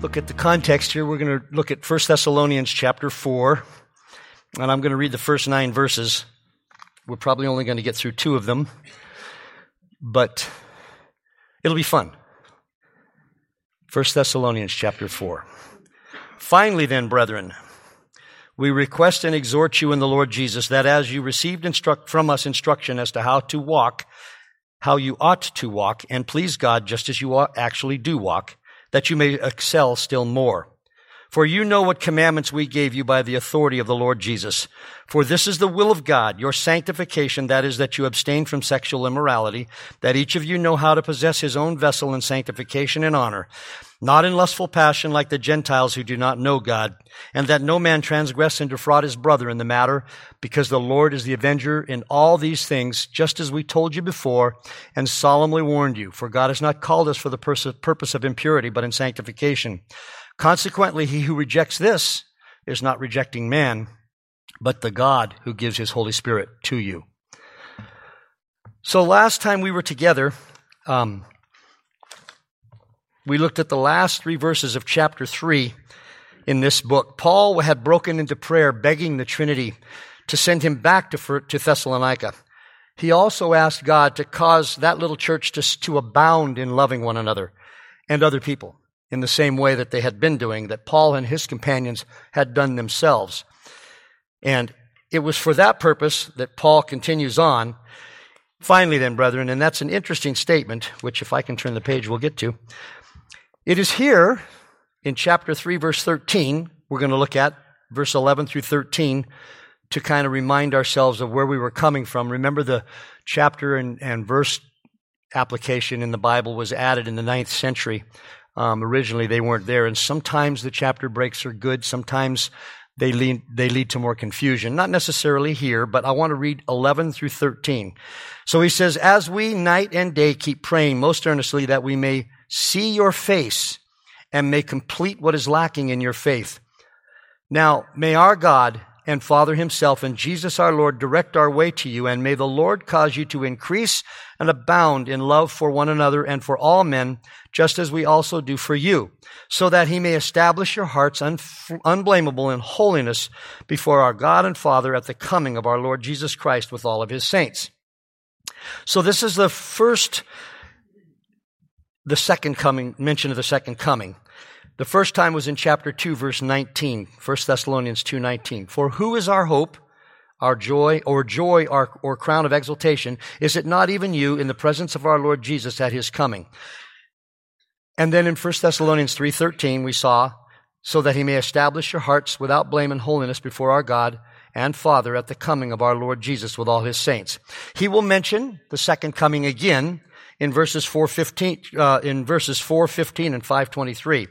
look at the context here. We're going to look at 1 Thessalonians chapter 4, and I'm going to read the first nine verses. We're probably only going to get through two of them, but it'll be fun. 1 Thessalonians chapter 4. Finally, then, brethren, we request and exhort you in the Lord Jesus that as you received instruct from us instruction as to how to walk, how you ought to walk, and please God just as you actually do walk, that you may excel still more. For you know what commandments we gave you by the authority of the Lord Jesus. For this is the will of God, your sanctification, that is, that you abstain from sexual immorality, that each of you know how to possess his own vessel in sanctification and honor, not in lustful passion like the Gentiles who do not know God, and that no man transgress and defraud his brother in the matter, because the Lord is the avenger in all these things, just as we told you before and solemnly warned you. For God has not called us for the purpose of impurity, but in sanctification. Consequently, he who rejects this is not rejecting man, but the God who gives his Holy Spirit to you. So last time we were together, um, we looked at the last three verses of chapter 3 in this book. Paul had broken into prayer, begging the Trinity to send him back to, to Thessalonica. He also asked God to cause that little church to, to abound in loving one another and other people in the same way that they had been doing, that Paul and his companions had done themselves. And it was for that purpose that Paul continues on. Finally, then, brethren, and that's an interesting statement, which if I can turn the page, we'll get to. It is here in chapter 3, verse 13, we're going to look at verse 11 through 13 to kind of remind ourselves of where we were coming from. Remember the chapter and, and verse application in the Bible was added in the ninth century. Um, originally, they weren't there. And sometimes the chapter breaks are good. Sometimes they lead, they lead to more confusion. Not necessarily here, but I want to read 11 through 13. So he says, As we night and day keep praying most earnestly that we may see your face and may complete what is lacking in your faith. Now, may our God and Father himself and Jesus our Lord direct our way to you, and may the Lord cause you to increase and abound in love for one another and for all men, just as we also do for you, so that he may establish your hearts un- unblameable in holiness before our God and Father at the coming of our Lord Jesus Christ with all of his saints. So this is the first, the second coming, mention of the second coming. The first time was in chapter 2, verse 19, 1 Thessalonians 2.19. For who is our hope, our joy, or joy, our, or crown of exaltation? Is it not even you in the presence of our Lord Jesus at his coming? And then in 1 Thessalonians 3.13, we saw, so that he may establish your hearts without blame and holiness before our God and Father at the coming of our Lord Jesus with all his saints. He will mention the second coming again in verses 415, uh, in verses 415 and 523.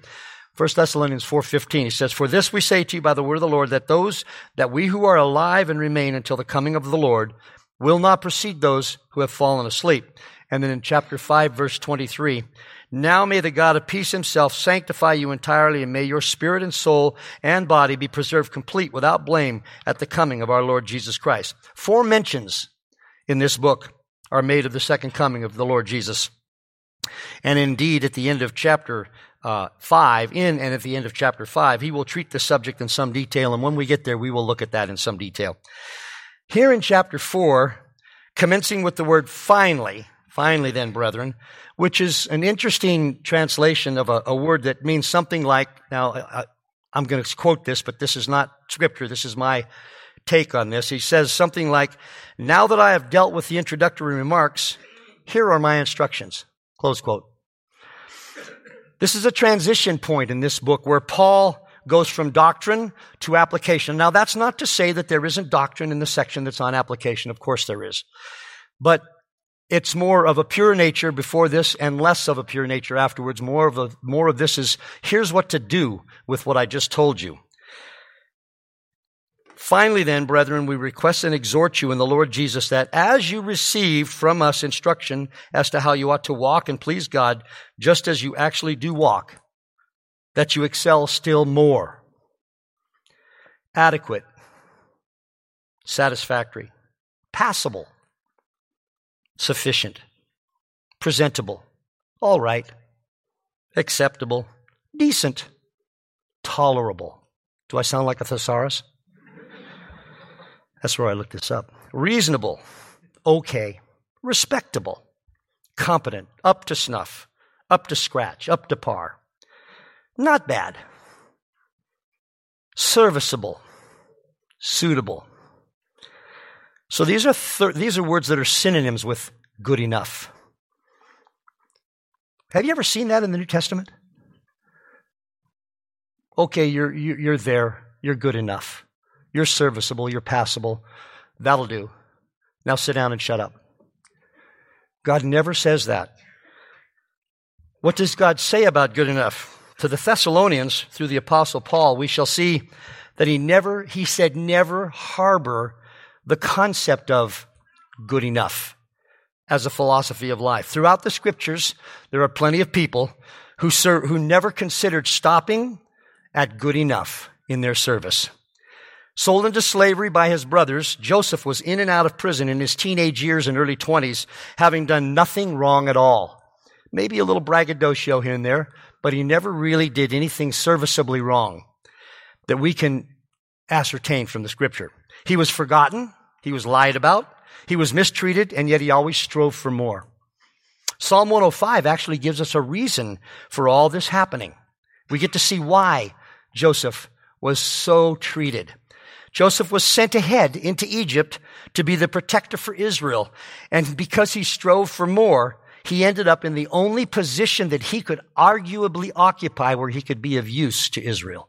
1 Thessalonians 4:15 he says for this we say to you by the word of the Lord that those that we who are alive and remain until the coming of the Lord will not precede those who have fallen asleep. And then in chapter 5 verse 23 now may the God of peace himself sanctify you entirely and may your spirit and soul and body be preserved complete without blame at the coming of our Lord Jesus Christ. Four mentions in this book are made of the second coming of the Lord Jesus. And indeed, at the end of chapter uh, 5, in and at the end of chapter 5, he will treat the subject in some detail. And when we get there, we will look at that in some detail. Here in chapter 4, commencing with the word finally, finally then, brethren, which is an interesting translation of a, a word that means something like, now, I, I'm going to quote this, but this is not scripture. This is my take on this. He says something like, now that I have dealt with the introductory remarks, here are my instructions. Close quote. This is a transition point in this book where Paul goes from doctrine to application. Now, that's not to say that there isn't doctrine in the section that's on application. Of course there is. But it's more of a pure nature before this and less of a pure nature afterwards. More of a, more of this is, here's what to do with what I just told you. Finally, then, brethren, we request and exhort you in the Lord Jesus that as you received from us instruction as to how you ought to walk and please God, just as you actually do walk, that you excel still more. Adequate, satisfactory, passable, sufficient, presentable, all right, acceptable, decent, tolerable. Do I sound like a thesaurus? That's where I looked this up. Reasonable, okay, respectable, competent, up to snuff, up to scratch, up to par. Not bad. Serviceable, suitable. So these are these are words that are synonyms with good enough. Have you ever seen that in the New Testament? Okay, you're you're there. You're good enough. You're serviceable. You're passable. That'll do. Now sit down and shut up. God never says that. What does God say about good enough? To the Thessalonians, through the Apostle Paul, we shall see that he never, he said, never harbor the concept of good enough as a philosophy of life. Throughout the scriptures, there are plenty of people who, serve, who never considered stopping at good enough in their service. Sold into slavery by his brothers, Joseph was in and out of prison in his teenage years and early 20s, having done nothing wrong at all. Maybe a little braggadocio here and there, but he never really did anything serviceably wrong that we can ascertain from the scripture. He was forgotten, he was lied about, he was mistreated, and yet he always strove for more. Psalm 105 actually gives us a reason for all this happening. We get to see why Joseph was so treated. Joseph was sent ahead into Egypt to be the protector for Israel. And because he strove for more, he ended up in the only position that he could arguably occupy where he could be of use to Israel.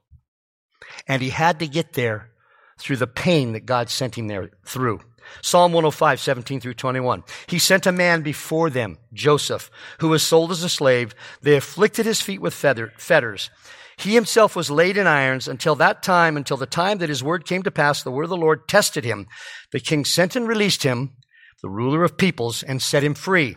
And he had to get there through the pain that God sent him there through. Psalm 105, 17 through 21. He sent a man before them, Joseph, who was sold as a slave. They afflicted his feet with fetters he himself was laid in irons until that time, until the time that his word came to pass, the word of the Lord tested him. The king sent and released him, the ruler of peoples, and set him free,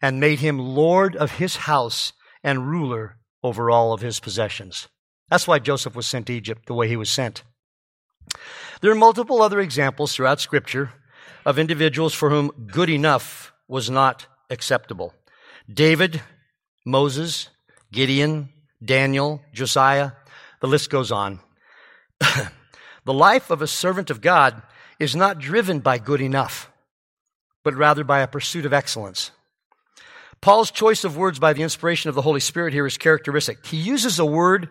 and made him lord of his house and ruler over all of his possessions. That's why Joseph was sent to Egypt the way he was sent. There are multiple other examples throughout Scripture of individuals for whom good enough was not acceptable. David, Moses, Gideon, Daniel, Josiah, the list goes on. the life of a servant of God is not driven by good enough, but rather by a pursuit of excellence. Paul's choice of words by the inspiration of the Holy Spirit here is characteristic. He uses a word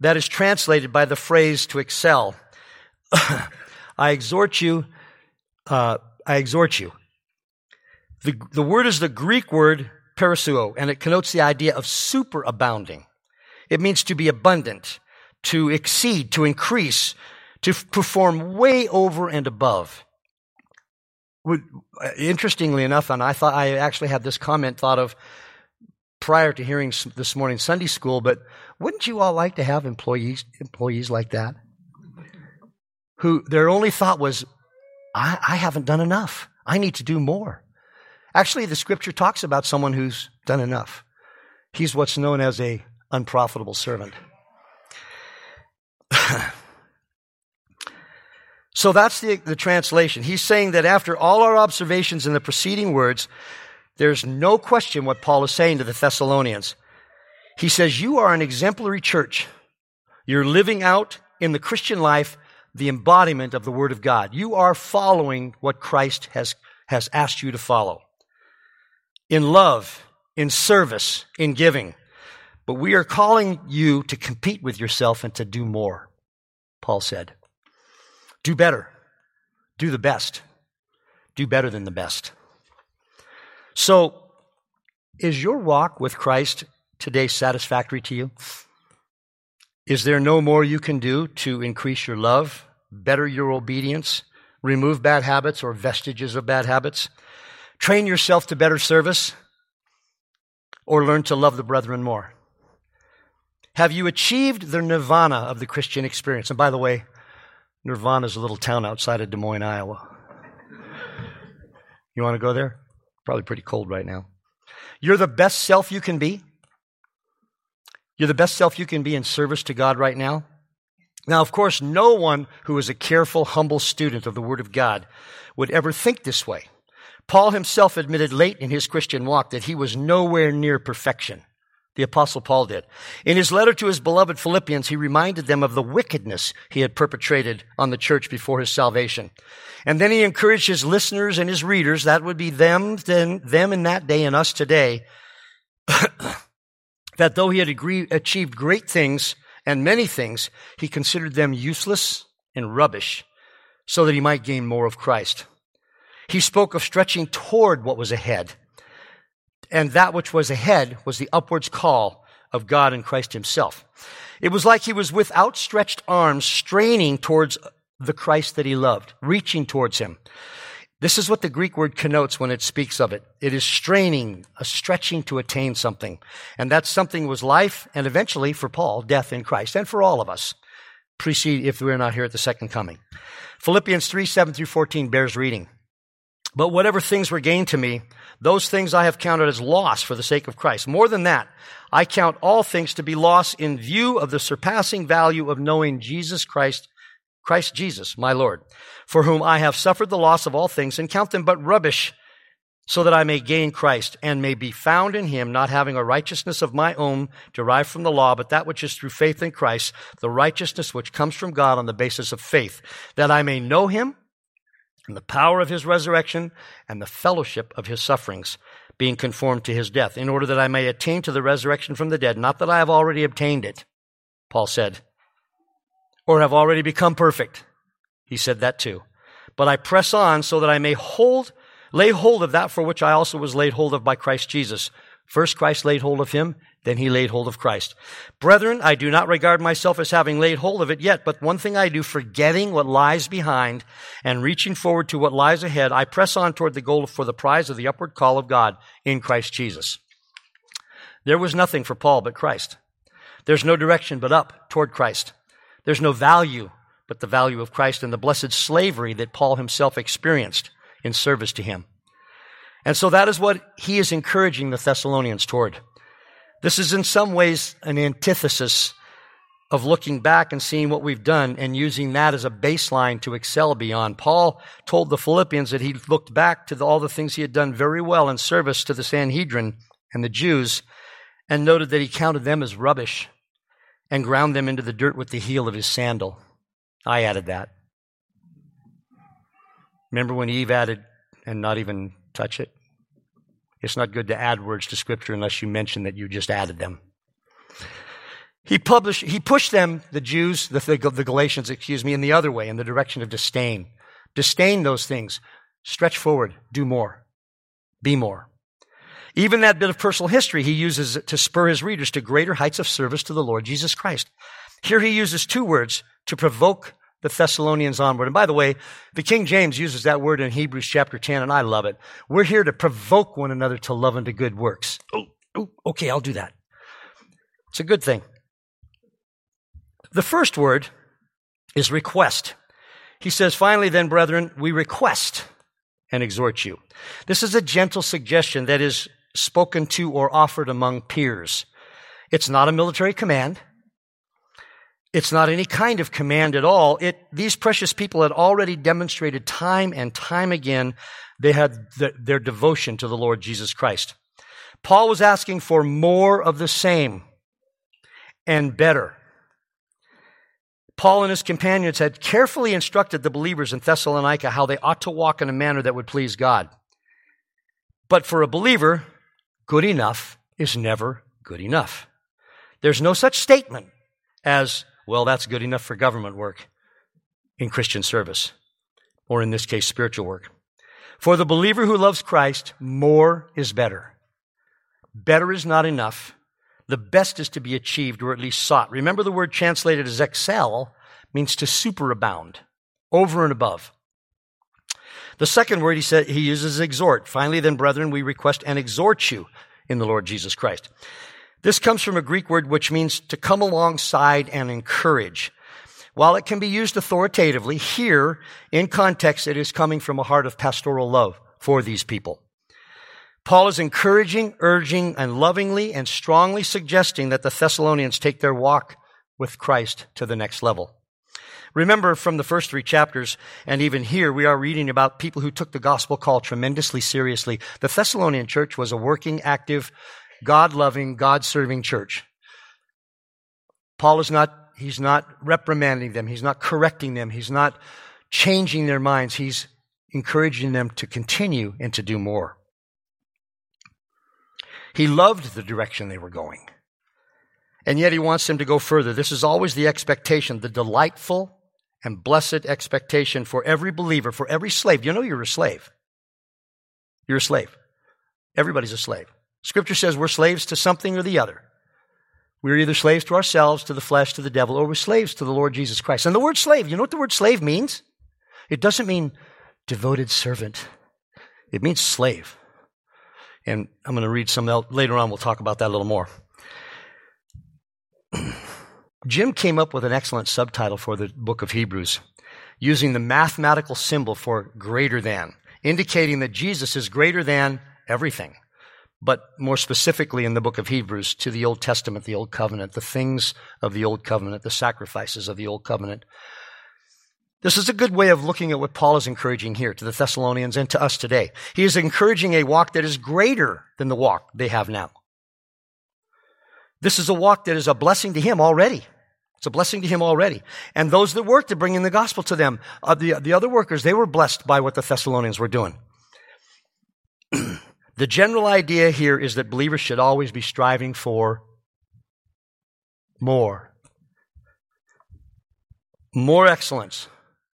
that is translated by the phrase to excel. I exhort you, uh, I exhort you. The, the word is the Greek word parasuo, and it connotes the idea of superabounding. It means to be abundant, to exceed, to increase, to perform way over and above. Uh, interestingly enough, and I thought I actually had this comment thought of prior to hearing this morning's Sunday school, but wouldn't you all like to have employees employees like that? Who their only thought was, I, I haven't done enough. I need to do more. Actually, the scripture talks about someone who's done enough. He's what's known as a unprofitable servant. so that's the, the translation. He's saying that after all our observations in the preceding words, there's no question what Paul is saying to the Thessalonians. He says, You are an exemplary church. You're living out in the Christian life the embodiment of the Word of God. You are following what Christ has, has asked you to follow in love, in service, in giving. But we are calling you to compete with yourself and to do more, Paul said. Do better. Do the best. Do better than the best. So, is your walk with Christ today satisfactory to you? Is there no more you can do to increase your love, better your obedience, remove bad habits or vestiges of bad habits, train yourself to better service, or learn to love the brethren more? Have you achieved the nirvana of the Christian experience? And by the way, Nirvana is a little town outside of Des Moines, Iowa. You want to go there? Probably pretty cold right now. You're the best self you can be. You're the best self you can be in service to God right now. Now, of course, no one who is a careful, humble student of the Word of God would ever think this way. Paul himself admitted late in his Christian walk that he was nowhere near perfection. The apostle Paul did. In his letter to his beloved Philippians, he reminded them of the wickedness he had perpetrated on the church before his salvation. And then he encouraged his listeners and his readers, that would be them, then, them in that day and us today, that though he had agree, achieved great things and many things, he considered them useless and rubbish so that he might gain more of Christ. He spoke of stretching toward what was ahead. And that which was ahead was the upwards call of God and Christ himself. It was like he was with outstretched arms straining towards the Christ that he loved, reaching towards him. This is what the Greek word connotes when it speaks of it. It is straining, a stretching to attain something. And that something was life and eventually for Paul, death in Christ and for all of us. Precede if we're not here at the second coming. Philippians 3, 7 through 14 bears reading. But whatever things were gained to me, those things I have counted as loss for the sake of Christ. More than that, I count all things to be loss in view of the surpassing value of knowing Jesus Christ, Christ Jesus, my Lord, for whom I have suffered the loss of all things and count them but rubbish so that I may gain Christ and may be found in him, not having a righteousness of my own derived from the law, but that which is through faith in Christ, the righteousness which comes from God on the basis of faith, that I may know him and the power of his resurrection and the fellowship of his sufferings, being conformed to his death, in order that I may attain to the resurrection from the dead, not that I have already obtained it, Paul said, or have already become perfect. He said that too. But I press on so that I may hold, lay hold of that for which I also was laid hold of by Christ Jesus. First Christ laid hold of him, then he laid hold of Christ. Brethren, I do not regard myself as having laid hold of it yet, but one thing I do, forgetting what lies behind and reaching forward to what lies ahead, I press on toward the goal for the prize of the upward call of God in Christ Jesus. There was nothing for Paul but Christ. There's no direction but up toward Christ. There's no value but the value of Christ and the blessed slavery that Paul himself experienced in service to him. And so that is what he is encouraging the Thessalonians toward. This is in some ways an antithesis of looking back and seeing what we've done and using that as a baseline to excel beyond. Paul told the Philippians that he looked back to the, all the things he had done very well in service to the Sanhedrin and the Jews and noted that he counted them as rubbish and ground them into the dirt with the heel of his sandal. I added that. Remember when Eve added and not even touch it? It's not good to add words to scripture unless you mention that you just added them. He published, he pushed them, the Jews, the, the, Galatians, excuse me, in the other way, in the direction of disdain. Disdain those things. Stretch forward. Do more. Be more. Even that bit of personal history he uses to spur his readers to greater heights of service to the Lord Jesus Christ. Here he uses two words to provoke the Thessalonians onward. And by the way, the King James uses that word in Hebrews chapter 10, and I love it. We're here to provoke one another to love and to good works. Oh, oh, okay, I'll do that. It's a good thing. The first word is request. He says, finally, then, brethren, we request and exhort you. This is a gentle suggestion that is spoken to or offered among peers. It's not a military command. It's not any kind of command at all. It, these precious people had already demonstrated time and time again they had the, their devotion to the Lord Jesus Christ. Paul was asking for more of the same and better. Paul and his companions had carefully instructed the believers in Thessalonica how they ought to walk in a manner that would please God. But for a believer, good enough is never good enough. There's no such statement as well, that's good enough for government work in Christian service, or in this case, spiritual work. For the believer who loves Christ, more is better. Better is not enough. The best is to be achieved or at least sought. Remember the word translated as excel means to superabound, over and above. The second word he said he uses exhort. Finally, then, brethren, we request and exhort you in the Lord Jesus Christ. This comes from a Greek word which means to come alongside and encourage. While it can be used authoritatively, here, in context, it is coming from a heart of pastoral love for these people. Paul is encouraging, urging, and lovingly and strongly suggesting that the Thessalonians take their walk with Christ to the next level. Remember from the first three chapters, and even here, we are reading about people who took the gospel call tremendously seriously. The Thessalonian church was a working, active, God loving, God serving church. Paul is not, he's not reprimanding them. He's not correcting them. He's not changing their minds. He's encouraging them to continue and to do more. He loved the direction they were going. And yet he wants them to go further. This is always the expectation, the delightful and blessed expectation for every believer, for every slave. You know you're a slave. You're a slave. Everybody's a slave. Scripture says we're slaves to something or the other. We're either slaves to ourselves, to the flesh, to the devil, or we're slaves to the Lord Jesus Christ. And the word slave, you know what the word slave means? It doesn't mean devoted servant. It means slave. And I'm going to read some later on. We'll talk about that a little more. Jim came up with an excellent subtitle for the book of Hebrews using the mathematical symbol for greater than, indicating that Jesus is greater than everything. But more specifically in the book of Hebrews to the Old Testament, the Old Covenant, the things of the Old Covenant, the sacrifices of the Old Covenant. This is a good way of looking at what Paul is encouraging here to the Thessalonians and to us today. He is encouraging a walk that is greater than the walk they have now. This is a walk that is a blessing to him already. It's a blessing to him already. And those that worked to bring in the gospel to them, uh, the, the other workers, they were blessed by what the Thessalonians were doing. The general idea here is that believers should always be striving for more. More excellence,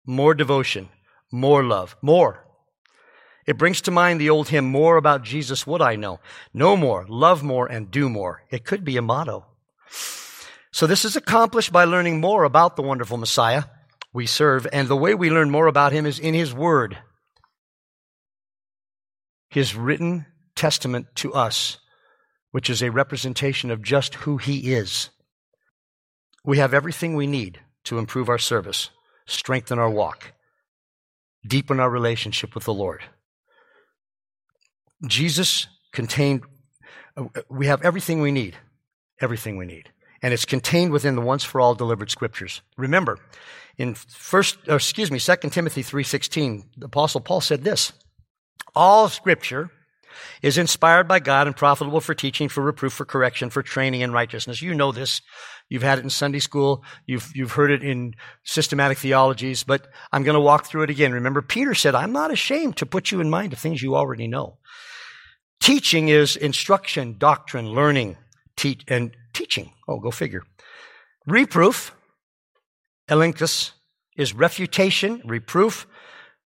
more devotion, more love, more. It brings to mind the old hymn, More about Jesus would I know. Know more, love more, and do more. It could be a motto. So this is accomplished by learning more about the wonderful Messiah we serve, and the way we learn more about him is in his word. His written testament to us, which is a representation of just who he is. We have everything we need to improve our service, strengthen our walk, deepen our relationship with the Lord. Jesus contained, we have everything we need. Everything we need. And it's contained within the once for all delivered scriptures. Remember, in first, excuse me, 2 Timothy 3.16, the apostle Paul said this, all scripture is inspired by God and profitable for teaching, for reproof, for correction, for training in righteousness. You know this. You've had it in Sunday school. You've, you've heard it in systematic theologies, but I'm going to walk through it again. Remember, Peter said, I'm not ashamed to put you in mind of things you already know. Teaching is instruction, doctrine, learning, teach, and teaching. Oh, go figure. Reproof, elenchus, is refutation, reproof,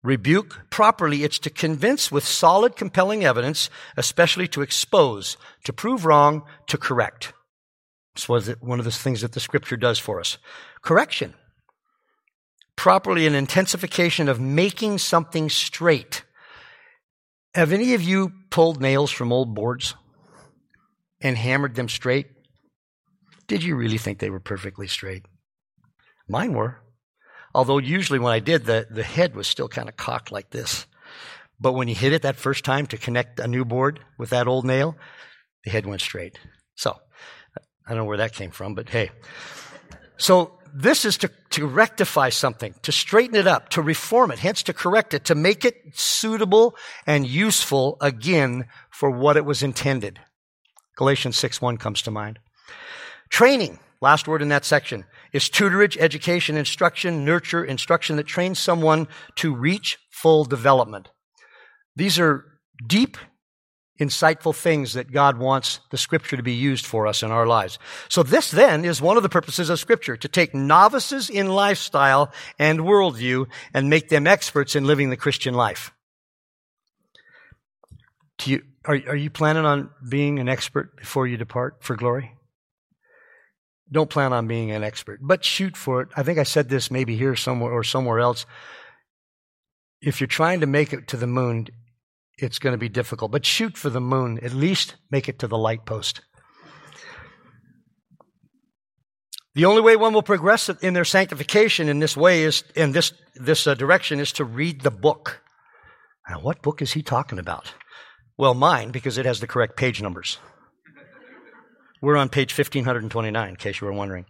rebuke. Properly, it's to convince with solid, compelling evidence, especially to expose, to prove wrong, to correct. This was one of the things that the scripture does for us. Correction. Properly, an intensification of making something straight. Have any of you pulled nails from old boards and hammered them straight? Did you really think they were perfectly straight? Mine were. Although usually when I did, the, the head was still kind of cocked like this. But when you hit it that first time to connect a new board with that old nail, the head went straight. So, I don't know where that came from, but hey. So, this is to, to rectify something, to straighten it up, to reform it, hence to correct it, to make it suitable and useful again for what it was intended. Galatians 6 1 comes to mind. Training, last word in that section, is tutorage, education, instruction, nurture, instruction that trains someone to reach full development. These are deep insightful things that God wants the scripture to be used for us in our lives. So this then is one of the purposes of scripture, to take novices in lifestyle and worldview and make them experts in living the Christian life. You, are, are you planning on being an expert before you depart for glory? Don't plan on being an expert, but shoot for it. I think I said this maybe here somewhere or somewhere else. If you're trying to make it to the moon, it's going to be difficult. But shoot for the moon. At least make it to the light post. The only way one will progress in their sanctification in this way is, in this, this uh, direction is to read the book. Now, what book is he talking about? Well, mine, because it has the correct page numbers. We're on page 1529, in case you were wondering.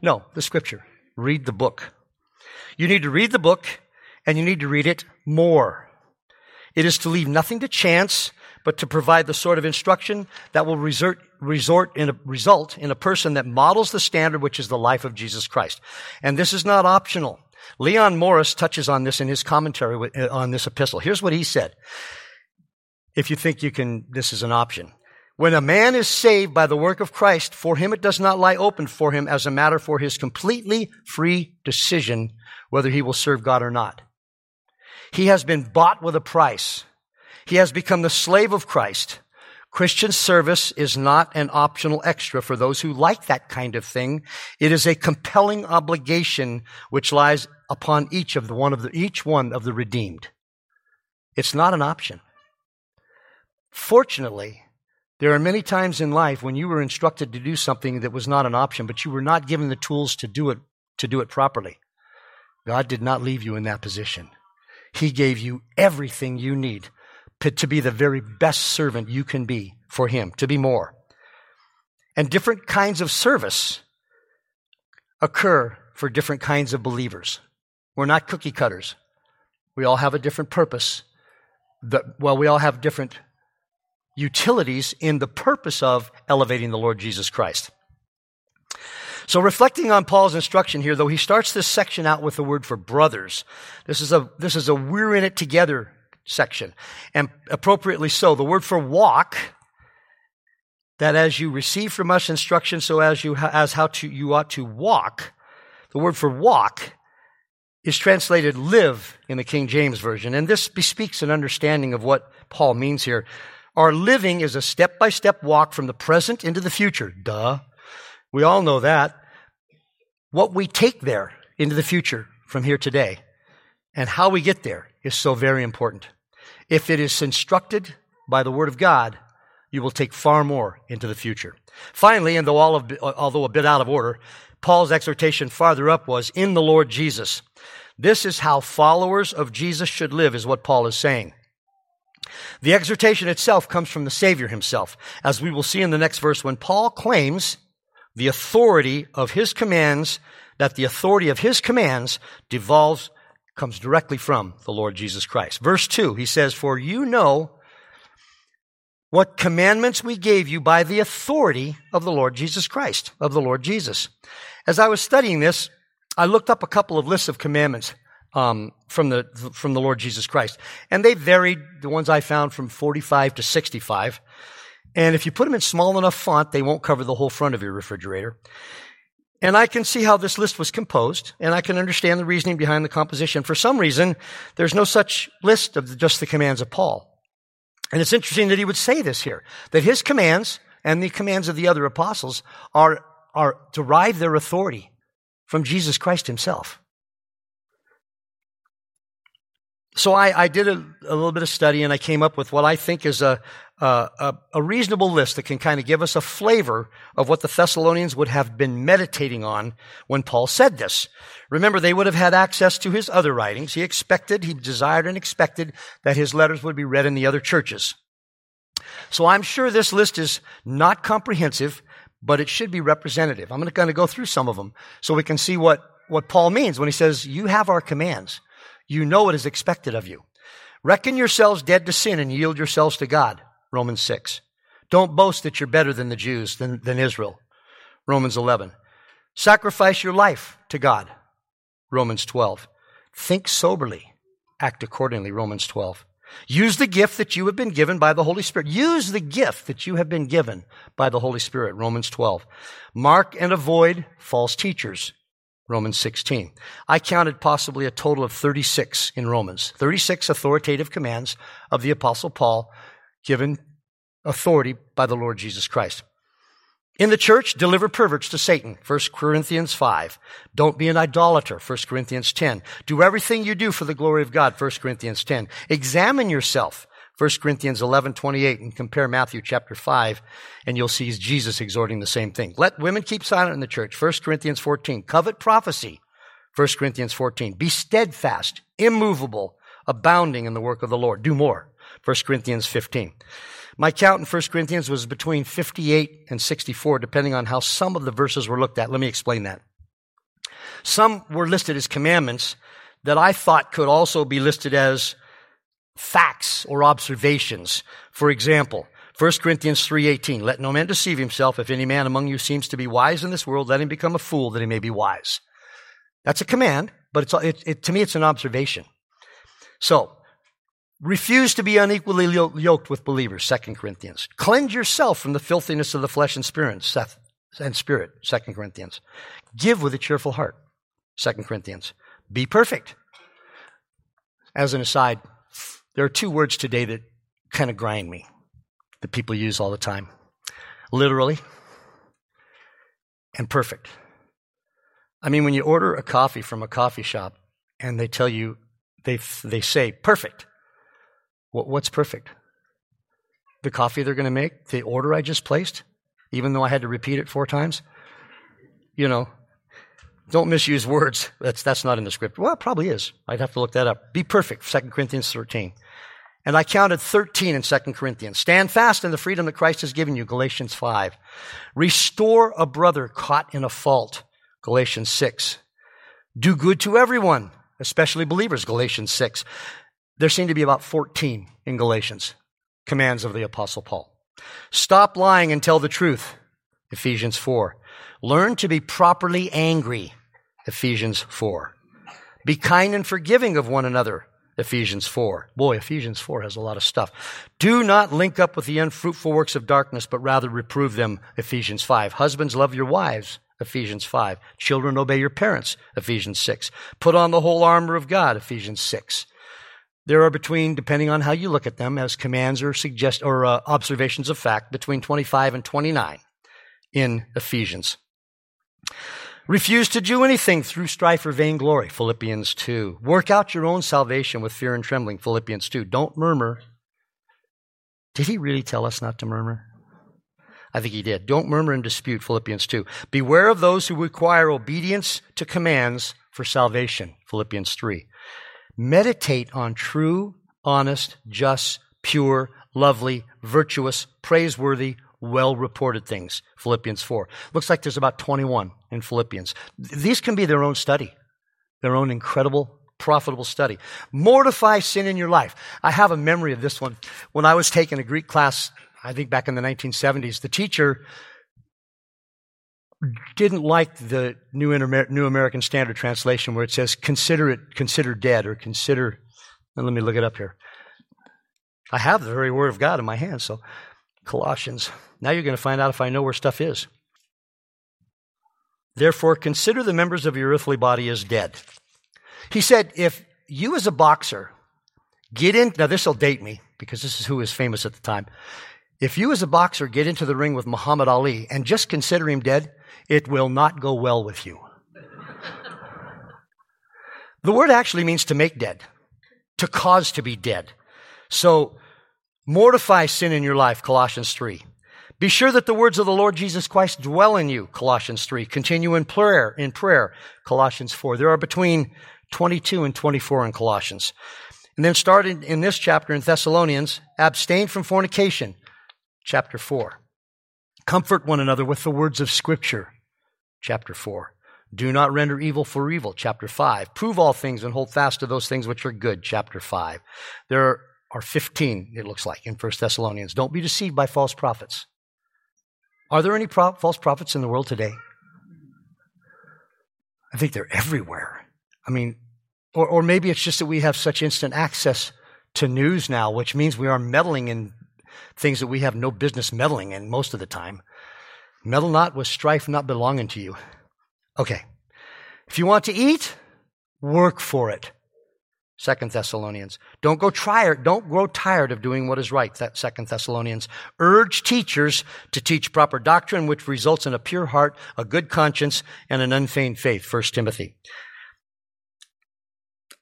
No, the scripture. Read the book. You need to read the book, and you need to read it more. It is to leave nothing to chance, but to provide the sort of instruction that will resort, resort in a, result in a person that models the standard, which is the life of Jesus Christ. And this is not optional. Leon Morris touches on this in his commentary uh, on this epistle. Here's what he said. If you think you can, this is an option. When a man is saved by the work of Christ, for him it does not lie open for him as a matter for his completely free decision whether he will serve God or not. He has been bought with a price. He has become the slave of Christ. Christian service is not an optional extra for those who like that kind of thing. It is a compelling obligation which lies upon each of the one of the, each one of the redeemed. It's not an option. Fortunately, there are many times in life when you were instructed to do something that was not an option, but you were not given the tools to do it to do it properly. God did not leave you in that position. He gave you everything you need to be the very best servant you can be for Him, to be more. And different kinds of service occur for different kinds of believers. We're not cookie cutters. We all have a different purpose. well, we all have different utilities in the purpose of elevating the Lord Jesus Christ. So reflecting on Paul's instruction here, though, he starts this section out with the word for brothers. This is a, this is a we're in it together section. And appropriately so. The word for walk, that as you receive from us instruction, so as you, as how to, you ought to walk. The word for walk is translated live in the King James Version. And this bespeaks an understanding of what Paul means here. Our living is a step by step walk from the present into the future. Duh. We all know that. What we take there into the future from here today and how we get there is so very important. If it is instructed by the Word of God, you will take far more into the future. Finally, and though all of, although a bit out of order, Paul's exhortation farther up was in the Lord Jesus. This is how followers of Jesus should live, is what Paul is saying. The exhortation itself comes from the Savior himself, as we will see in the next verse when Paul claims the authority of his commands, that the authority of his commands devolves, comes directly from the Lord Jesus Christ. Verse 2, he says, For you know what commandments we gave you by the authority of the Lord Jesus Christ, of the Lord Jesus. As I was studying this, I looked up a couple of lists of commandments um, from the from the Lord Jesus Christ, and they varied. The ones I found from 45 to 65. And if you put them in small enough font, they won't cover the whole front of your refrigerator. And I can see how this list was composed, and I can understand the reasoning behind the composition. For some reason, there's no such list of just the commands of Paul. And it's interesting that he would say this here, that his commands and the commands of the other apostles are, are derive their authority from Jesus Christ himself. So I, I did a, a, little bit of study and I came up with what I think is a, a, a reasonable list that can kind of give us a flavor of what the Thessalonians would have been meditating on when Paul said this. Remember, they would have had access to his other writings. He expected, he desired and expected that his letters would be read in the other churches. So I'm sure this list is not comprehensive, but it should be representative. I'm going to go through some of them so we can see what, what Paul means when he says, you have our commands. You know what is expected of you. Reckon yourselves dead to sin and yield yourselves to God. Romans 6. Don't boast that you're better than the Jews, than, than Israel. Romans 11. Sacrifice your life to God. Romans 12. Think soberly. Act accordingly. Romans 12. Use the gift that you have been given by the Holy Spirit. Use the gift that you have been given by the Holy Spirit. Romans 12. Mark and avoid false teachers. Romans 16. I counted possibly a total of 36 in Romans. 36 authoritative commands of the apostle Paul given authority by the Lord Jesus Christ. In the church, deliver perverts to Satan. 1 Corinthians 5. Don't be an idolater. 1 Corinthians 10. Do everything you do for the glory of God. 1 Corinthians 10. Examine yourself. 1 Corinthians 11, 28 and compare Matthew chapter 5 and you'll see Jesus exhorting the same thing. Let women keep silent in the church. 1 Corinthians 14. Covet prophecy. 1 Corinthians 14. Be steadfast, immovable, abounding in the work of the Lord. Do more. 1 Corinthians 15. My count in 1 Corinthians was between 58 and 64, depending on how some of the verses were looked at. Let me explain that. Some were listed as commandments that I thought could also be listed as facts or observations. For example, 1 Corinthians 3:18 Let no man deceive himself if any man among you seems to be wise in this world let him become a fool that he may be wise. That's a command, but it's it, it, to me it's an observation. So, refuse to be unequally yoked with believers 2 Corinthians. Cleanse yourself from the filthiness of the flesh and spirit Seth, and spirit 2 Corinthians. Give with a cheerful heart 2 Corinthians. Be perfect. As an aside, there are two words today that kind of grind me that people use all the time literally and perfect. I mean, when you order a coffee from a coffee shop and they tell you, they, they say perfect, what's perfect? The coffee they're going to make, the order I just placed, even though I had to repeat it four times? You know, don't misuse words. That's, that's not in the script. Well, it probably is. I'd have to look that up. Be perfect, 2 Corinthians 13. And I counted 13 in 2 Corinthians. Stand fast in the freedom that Christ has given you, Galatians 5. Restore a brother caught in a fault, Galatians 6. Do good to everyone, especially believers, Galatians 6. There seem to be about 14 in Galatians, commands of the Apostle Paul. Stop lying and tell the truth, Ephesians 4. Learn to be properly angry, Ephesians 4. Be kind and forgiving of one another, Ephesians 4. Boy, Ephesians 4 has a lot of stuff. Do not link up with the unfruitful works of darkness, but rather reprove them, Ephesians 5. Husbands, love your wives, Ephesians 5. Children, obey your parents, Ephesians 6. Put on the whole armor of God, Ephesians 6. There are between, depending on how you look at them, as commands or suggest or uh, observations of fact, between 25 and 29 in Ephesians. Refuse to do anything through strife or vainglory, Philippians 2. Work out your own salvation with fear and trembling, Philippians 2. Don't murmur. Did he really tell us not to murmur? I think he did. Don't murmur and dispute, Philippians 2. Beware of those who require obedience to commands for salvation, Philippians 3. Meditate on true, honest, just, pure, lovely, virtuous, praiseworthy, well reported things. Philippians 4. Looks like there's about 21 in Philippians. These can be their own study, their own incredible, profitable study. Mortify sin in your life. I have a memory of this one. When I was taking a Greek class, I think back in the 1970s, the teacher didn't like the New, New American Standard Translation where it says consider it consider dead or consider and let me look it up here. I have the very word of God in my hand, so Colossians. Now you're going to find out if I know where stuff is. Therefore, consider the members of your earthly body as dead. He said, if you as a boxer get in, now this will date me because this is who was famous at the time. If you as a boxer get into the ring with Muhammad Ali and just consider him dead, it will not go well with you. the word actually means to make dead, to cause to be dead. So Mortify sin in your life, Colossians 3. Be sure that the words of the Lord Jesus Christ dwell in you, Colossians 3. Continue in prayer, in prayer, Colossians 4. There are between 22 and 24 in Colossians. And then starting in this chapter in Thessalonians, abstain from fornication, chapter 4. Comfort one another with the words of Scripture, chapter 4. Do not render evil for evil, chapter 5. Prove all things and hold fast to those things which are good, chapter 5. There are are 15, it looks like, in 1 Thessalonians. Don't be deceived by false prophets. Are there any pro- false prophets in the world today? I think they're everywhere. I mean, or, or maybe it's just that we have such instant access to news now, which means we are meddling in things that we have no business meddling in most of the time. Meddle not with strife not belonging to you. Okay. If you want to eat, work for it. Second Thessalonians. Don't go tired, don't grow tired of doing what is right. That Second Thessalonians. Urge teachers to teach proper doctrine, which results in a pure heart, a good conscience, and an unfeigned faith. First Timothy.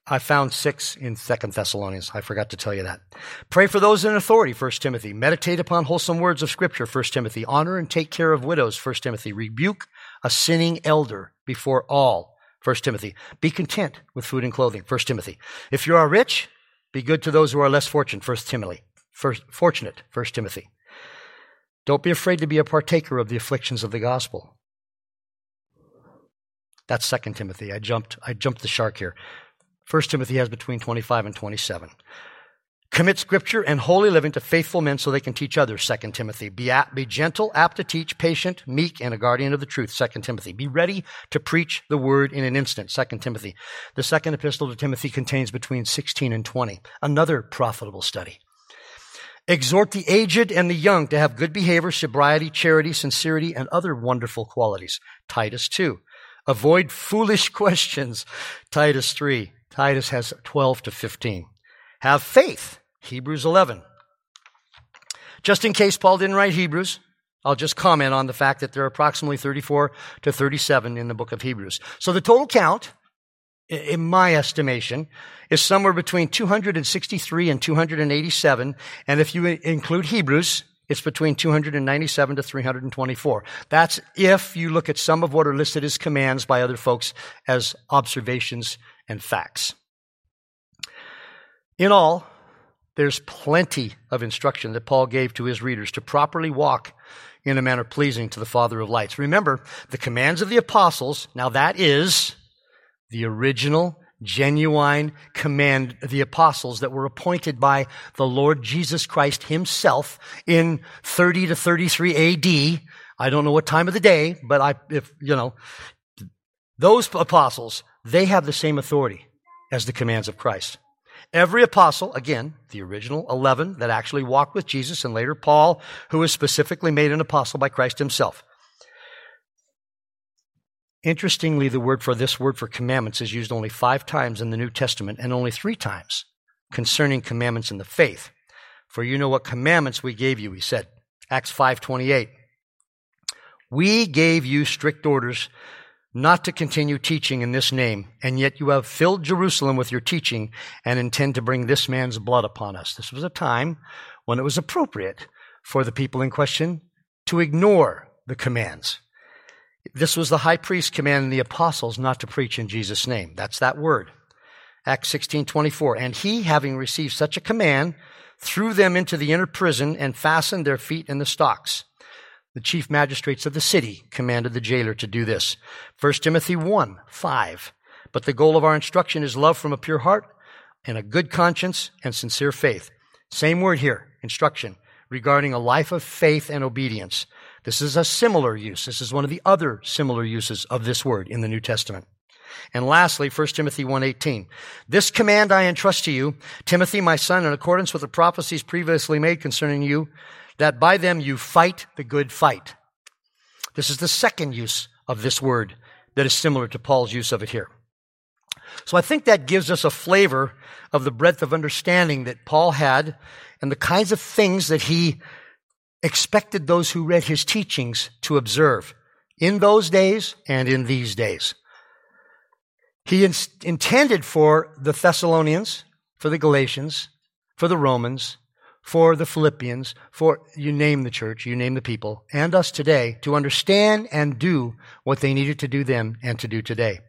I found six in Second Thessalonians. I forgot to tell you that. Pray for those in authority, First Timothy. Meditate upon wholesome words of Scripture, First Timothy. Honor and take care of widows, First Timothy. Rebuke a sinning elder before all, First Timothy. Be content with food and clothing, First Timothy. If you are rich, be good to those who are less fortunate, First Timothy. First, fortunate, First Timothy. Don't be afraid to be a partaker of the afflictions of the gospel. That's Second Timothy. I jumped, I jumped the shark here. 1 Timothy has between 25 and 27. Commit scripture and holy living to faithful men so they can teach others, 2 Timothy. Be, apt, be gentle, apt to teach, patient, meek, and a guardian of the truth, 2 Timothy. Be ready to preach the word in an instant, 2 Timothy. The second epistle to Timothy contains between 16 and 20. Another profitable study. Exhort the aged and the young to have good behavior, sobriety, charity, sincerity, and other wonderful qualities. Titus 2. Avoid foolish questions. Titus 3. Titus has 12 to 15. Have faith. Hebrews 11. Just in case Paul didn't write Hebrews, I'll just comment on the fact that there are approximately 34 to 37 in the book of Hebrews. So the total count, in my estimation, is somewhere between 263 and 287. And if you include Hebrews, it's between 297 to 324. That's if you look at some of what are listed as commands by other folks as observations and facts. In all, there's plenty of instruction that Paul gave to his readers to properly walk in a manner pleasing to the Father of lights. Remember, the commands of the apostles, now that is the original, genuine command of the apostles that were appointed by the Lord Jesus Christ himself in 30 to 33 AD. I don't know what time of the day, but I, if, you know, those apostles they have the same authority as the commands of Christ. Every apostle, again, the original 11 that actually walked with Jesus, and later Paul, who was specifically made an apostle by Christ himself. Interestingly, the word for this word for commandments is used only five times in the New Testament and only three times concerning commandments in the faith. For you know what commandments we gave you, he said. Acts 5:28. We gave you strict orders not to continue teaching in this name, and yet you have filled Jerusalem with your teaching and intend to bring this man's blood upon us. This was a time when it was appropriate for the people in question to ignore the commands. This was the high priest commanding the apostles not to preach in Jesus' name. That's that word. Acts 16, 24. And he, having received such a command, threw them into the inner prison and fastened their feet in the stocks. The chief magistrates of the city commanded the jailer to do this. 1 Timothy 1, 5. But the goal of our instruction is love from a pure heart and a good conscience and sincere faith. Same word here, instruction, regarding a life of faith and obedience. This is a similar use. This is one of the other similar uses of this word in the New Testament. And lastly, 1 Timothy 1:18. This command I entrust to you, Timothy, my son, in accordance with the prophecies previously made concerning you, that by them you fight the good fight. This is the second use of this word that is similar to Paul's use of it here. So I think that gives us a flavor of the breadth of understanding that Paul had and the kinds of things that he expected those who read his teachings to observe in those days and in these days. He in- intended for the Thessalonians, for the Galatians, for the Romans, for the Philippians, for you name the church, you name the people, and us today to understand and do what they needed to do then and to do today.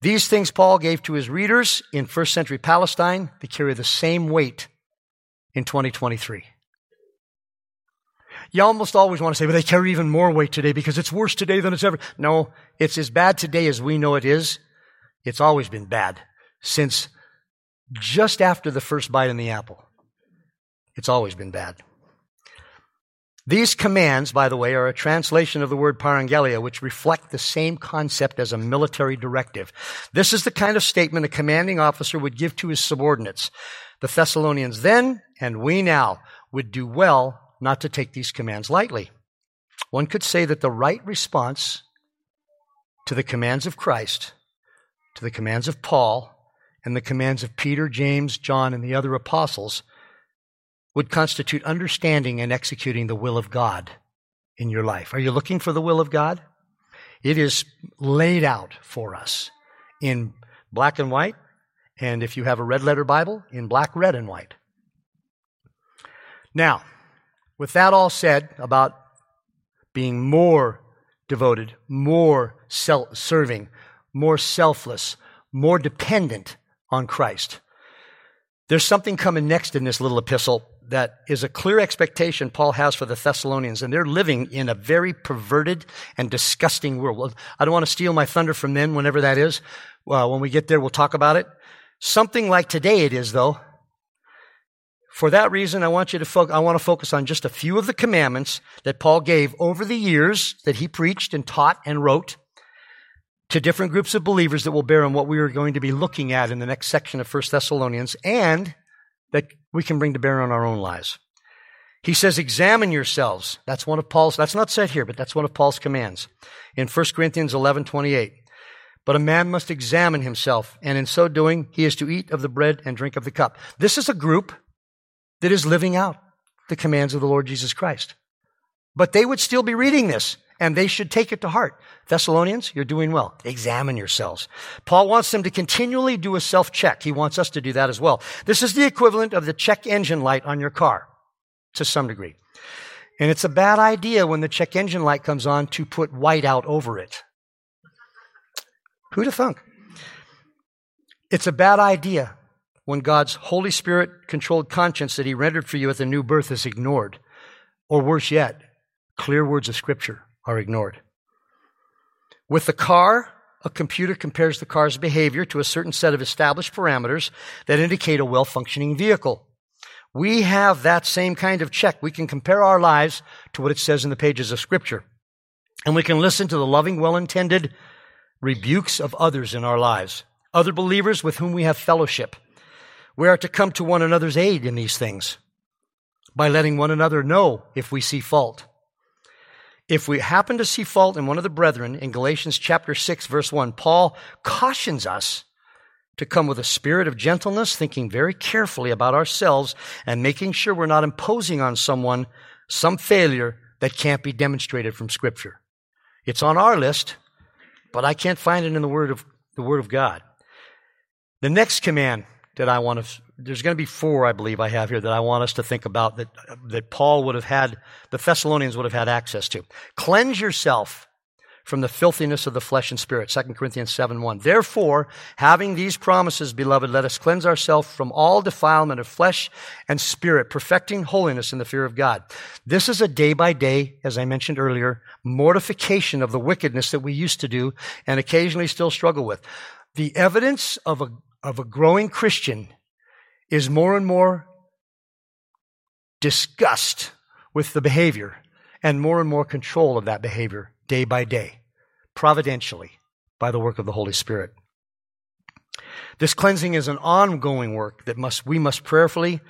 These things Paul gave to his readers in first century Palestine, they carry the same weight in 2023. You almost always want to say, but they carry even more weight today because it's worse today than it's ever. No, it's as bad today as we know it is. It's always been bad since just after the first bite in the apple. It's always been bad. These commands, by the way, are a translation of the word parangelia, which reflect the same concept as a military directive. This is the kind of statement a commanding officer would give to his subordinates. The Thessalonians then, and we now, would do well not to take these commands lightly. One could say that the right response to the commands of Christ, to the commands of Paul, and the commands of Peter, James, John, and the other apostles would constitute understanding and executing the will of God in your life. Are you looking for the will of God? It is laid out for us in black and white And if you have a red letter Bible, in black, red, and white. Now, with that all said about being more devoted, more serving, more selfless, more dependent on Christ. There's something coming next in this little epistle that is a clear expectation Paul has for the Thessalonians, and they're living in a very perverted and disgusting world. I don't want to steal my thunder from them whenever that is. Well, when we get there, we'll talk about it. Something like today it is, though. For that reason, I want you to fo- I want to focus on just a few of the commandments that Paul gave over the years that he preached and taught and wrote to different groups of believers that will bear on what we are going to be looking at in the next section of 1 Thessalonians and that we can bring to bear on our own lives. He says, examine yourselves. That's one of Paul's, that's not said here, but that's one of Paul's commands in 1 Corinthians 11, 28. But a man must examine himself, and in so doing, he is to eat of the bread and drink of the cup. This is a group that is living out the commands of the Lord Jesus Christ. But they would still be reading this, and they should take it to heart. Thessalonians, you're doing well. Examine yourselves. Paul wants them to continually do a self check. He wants us to do that as well. This is the equivalent of the check engine light on your car to some degree. And it's a bad idea when the check engine light comes on to put white out over it. Who'd have thunk? It's a bad idea when God's Holy Spirit controlled conscience that He rendered for you at the new birth is ignored. Or worse yet, clear words of Scripture are ignored. With the car, a computer compares the car's behavior to a certain set of established parameters that indicate a well functioning vehicle. We have that same kind of check. We can compare our lives to what it says in the pages of Scripture. And we can listen to the loving, well intended rebukes of others in our lives, other believers with whom we have fellowship. We are to come to one another's aid in these things by letting one another know if we see fault. If we happen to see fault in one of the brethren in Galatians chapter 6 verse 1, Paul cautions us to come with a spirit of gentleness, thinking very carefully about ourselves and making sure we're not imposing on someone some failure that can't be demonstrated from scripture. It's on our list, but I can't find it in the word of the word of God. The next command that I want to, there's going to be four, I believe I have here that I want us to think about that, that Paul would have had, the Thessalonians would have had access to. Cleanse yourself from the filthiness of the flesh and spirit. 2 Corinthians 7 1. Therefore, having these promises, beloved, let us cleanse ourselves from all defilement of flesh and spirit, perfecting holiness in the fear of God. This is a day by day, as I mentioned earlier, mortification of the wickedness that we used to do and occasionally still struggle with. The evidence of a of a growing Christian is more and more disgust with the behavior and more and more control of that behavior day by day, providentially, by the work of the Holy Spirit. This cleansing is an ongoing work that must, we must prayerfully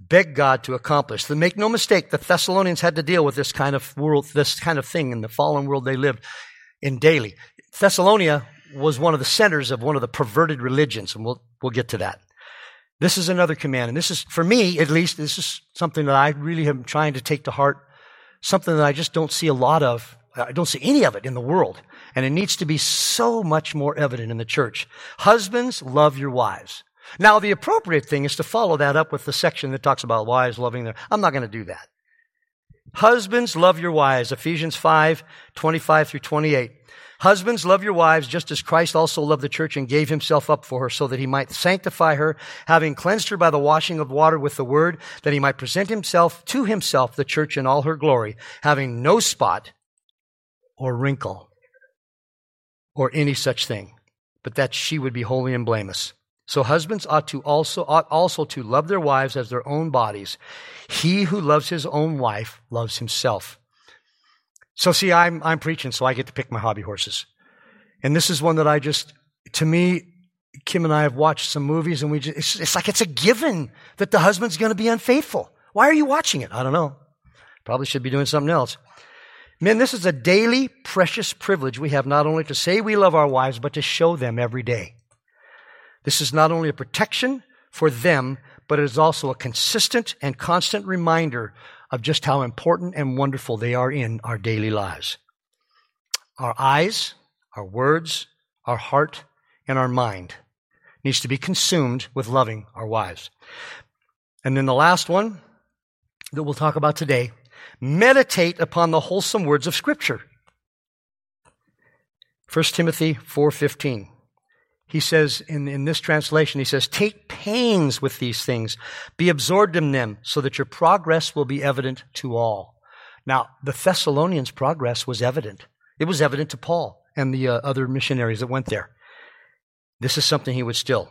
beg God to accomplish. Then make no mistake, the Thessalonians had to deal with this kind of world, this kind of thing in the fallen world they lived in daily. Thessalonia was one of the centers of one of the perverted religions, and we'll, we'll get to that. This is another command, and this is, for me at least, this is something that I really am trying to take to heart, something that I just don't see a lot of. I don't see any of it in the world, and it needs to be so much more evident in the church. Husbands, love your wives. Now, the appropriate thing is to follow that up with the section that talks about wives loving their. I'm not going to do that. Husbands, love your wives. Ephesians 5, 25 through 28. Husbands, love your wives just as Christ also loved the church and gave himself up for her so that he might sanctify her, having cleansed her by the washing of water with the word, that he might present himself to himself, the church in all her glory, having no spot or wrinkle or any such thing, but that she would be holy and blameless. So husbands ought to also, ought also to love their wives as their own bodies. He who loves his own wife loves himself. So see, I'm, I'm preaching, so I get to pick my hobby horses. And this is one that I just, to me, Kim and I have watched some movies and we just, it's, it's like it's a given that the husband's going to be unfaithful. Why are you watching it? I don't know. Probably should be doing something else. Men, this is a daily precious privilege we have not only to say we love our wives, but to show them every day. This is not only a protection for them, but it is also a consistent and constant reminder of just how important and wonderful they are in our daily lives. Our eyes, our words, our heart, and our mind needs to be consumed with loving our wives. And then the last one that we'll talk about today meditate upon the wholesome words of Scripture. 1 Timothy 4:15. He says in, in this translation, he says, take pains with these things. Be absorbed in them so that your progress will be evident to all. Now, the Thessalonians' progress was evident. It was evident to Paul and the uh, other missionaries that went there. This is something he would still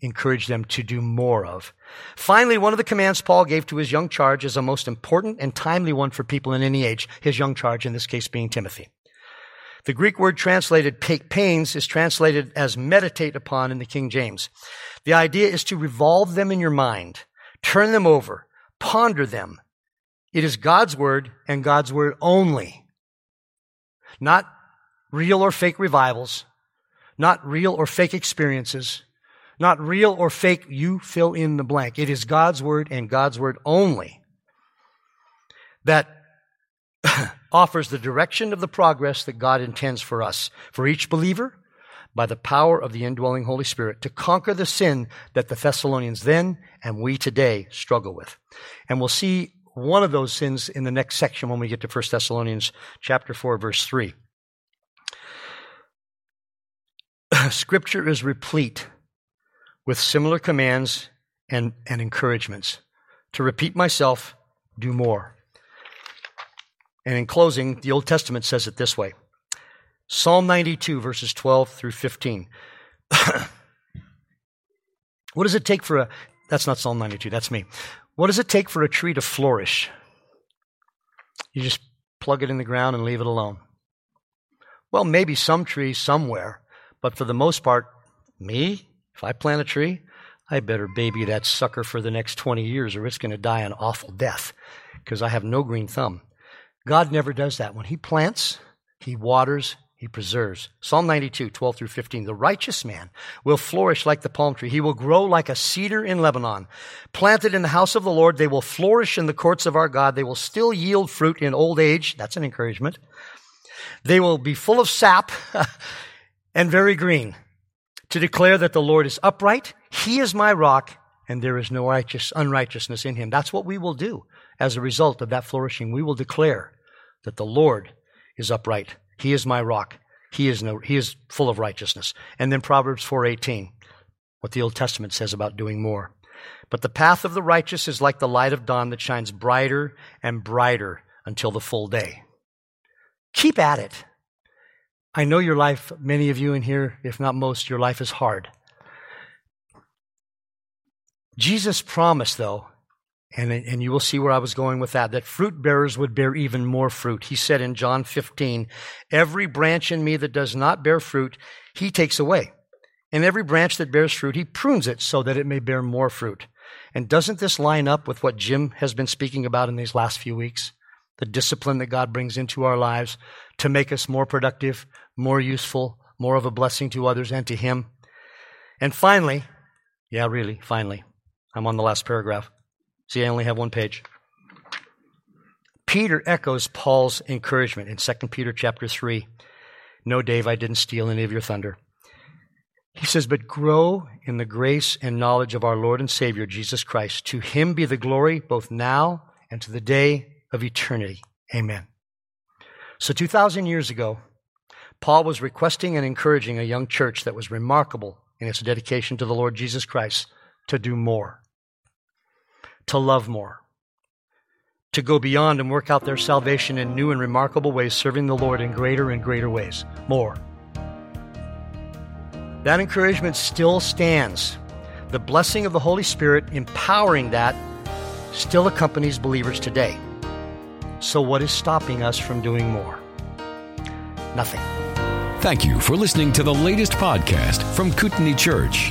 encourage them to do more of. Finally, one of the commands Paul gave to his young charge is a most important and timely one for people in any age, his young charge, in this case being Timothy. The Greek word translated take pains is translated as meditate upon in the King James. The idea is to revolve them in your mind, turn them over, ponder them. It is God's word and God's word only. Not real or fake revivals, not real or fake experiences, not real or fake you fill in the blank. It is God's word and God's word only that offers the direction of the progress that God intends for us, for each believer, by the power of the indwelling Holy Spirit, to conquer the sin that the Thessalonians then and we today struggle with. And we'll see one of those sins in the next section when we get to 1 Thessalonians chapter 4, verse 3. Scripture is replete with similar commands and, and encouragements. To repeat myself, do more. And in closing, the Old Testament says it this way Psalm 92, verses 12 through 15. what does it take for a, that's not Psalm 92, that's me. What does it take for a tree to flourish? You just plug it in the ground and leave it alone. Well, maybe some tree somewhere, but for the most part, me, if I plant a tree, I better baby that sucker for the next 20 years or it's going to die an awful death because I have no green thumb. God never does that. When He plants, He waters, He preserves. Psalm 92, 12 through 15. The righteous man will flourish like the palm tree. He will grow like a cedar in Lebanon. Planted in the house of the Lord, they will flourish in the courts of our God. They will still yield fruit in old age. That's an encouragement. They will be full of sap and very green to declare that the Lord is upright. He is my rock and there is no righteous, unrighteousness in him. That's what we will do as a result of that flourishing. We will declare that the Lord is upright. He is my rock. He is no, he is full of righteousness. And then Proverbs 4:18, what the Old Testament says about doing more. But the path of the righteous is like the light of dawn that shines brighter and brighter until the full day. Keep at it. I know your life, many of you in here, if not most, your life is hard. Jesus promised, though, and, and you will see where I was going with that, that fruit bearers would bear even more fruit. He said in John 15, Every branch in me that does not bear fruit, he takes away. And every branch that bears fruit, he prunes it so that it may bear more fruit. And doesn't this line up with what Jim has been speaking about in these last few weeks? The discipline that God brings into our lives to make us more productive, more useful, more of a blessing to others and to Him. And finally, yeah, really, finally, I'm on the last paragraph. See, I only have one page. Peter echoes Paul's encouragement in 2 Peter chapter 3. No, Dave, I didn't steal any of your thunder. He says, But grow in the grace and knowledge of our Lord and Savior, Jesus Christ. To him be the glory both now and to the day of eternity. Amen. So, 2,000 years ago, Paul was requesting and encouraging a young church that was remarkable in its dedication to the Lord Jesus Christ to do more to love more, to go beyond and work out their salvation in new and remarkable ways, serving the Lord in greater and greater ways. More. That encouragement still stands. The blessing of the Holy Spirit empowering that still accompanies believers today. So, what is stopping us from doing more? Nothing. Thank you for listening to the latest podcast from Kootenai Church.